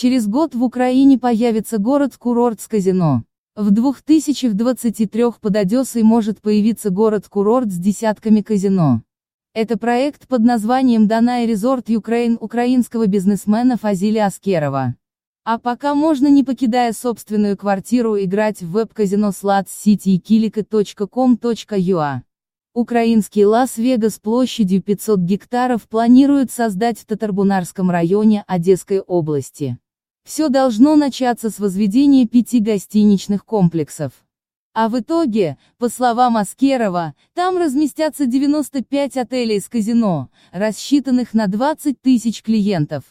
Через год в Украине появится город-курорт с казино. В 2023 под Одессой может появиться город-курорт с десятками казино. Это проект под названием Danai Resort Ukraine украинского бизнесмена Фазили Аскерова. А пока можно не покидая собственную квартиру играть в веб-казино City kilika.com.ua. Украинский Лас-Вегас площадью 500 гектаров планируют создать в Татарбунарском районе Одесской области. Все должно начаться с возведения пяти гостиничных комплексов. А в итоге, по словам Аскерова, там разместятся 95 отелей с казино, рассчитанных на 20 тысяч клиентов.